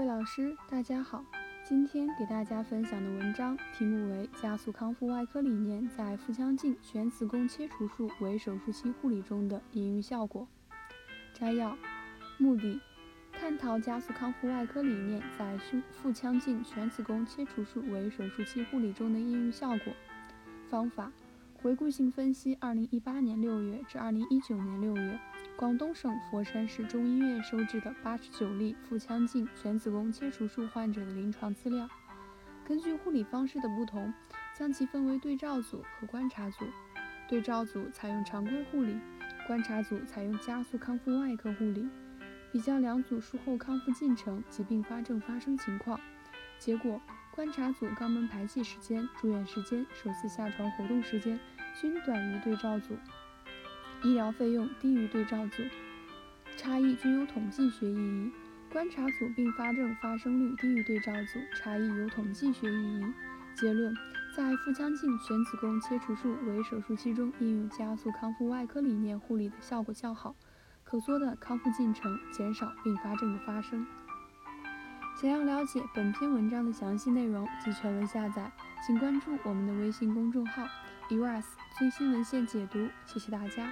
位老师，大家好。今天给大家分享的文章题目为《加速康复外科理念在腹腔镜全子宫切除术围手术期护理中的应用效果》。摘要：目的，探讨加速康复外科理念在胸腹腔镜全子宫切除术围手术期护理中的应用效果。方法。回顾性分析：2018年6月至2019年6月，广东省佛山市中医院收治的89例腹腔镜全子宫切除术患者的临床资料。根据护理方式的不同，将其分为对照组和观察组。对照组采用常规护理，观察组采用加速康复外科护理。比较两组术后康复进程及并发症发生情况。结果。观察组肛门排气时间、住院时间、首次下床活动时间均短于对照组，医疗费用低于对照组，差异均有统计学意义。观察组并发症发生率低于对照组，差异有统计学意义。结论：在腹腔镜全子宫切除术围手术期中，应用加速康复外科理念护理的效果较好，可缩短康复进程，减少并发症的发生。想要了解本篇文章的详细内容及全文下载，请关注我们的微信公众号 “eras 最新文献解读”。谢谢大家。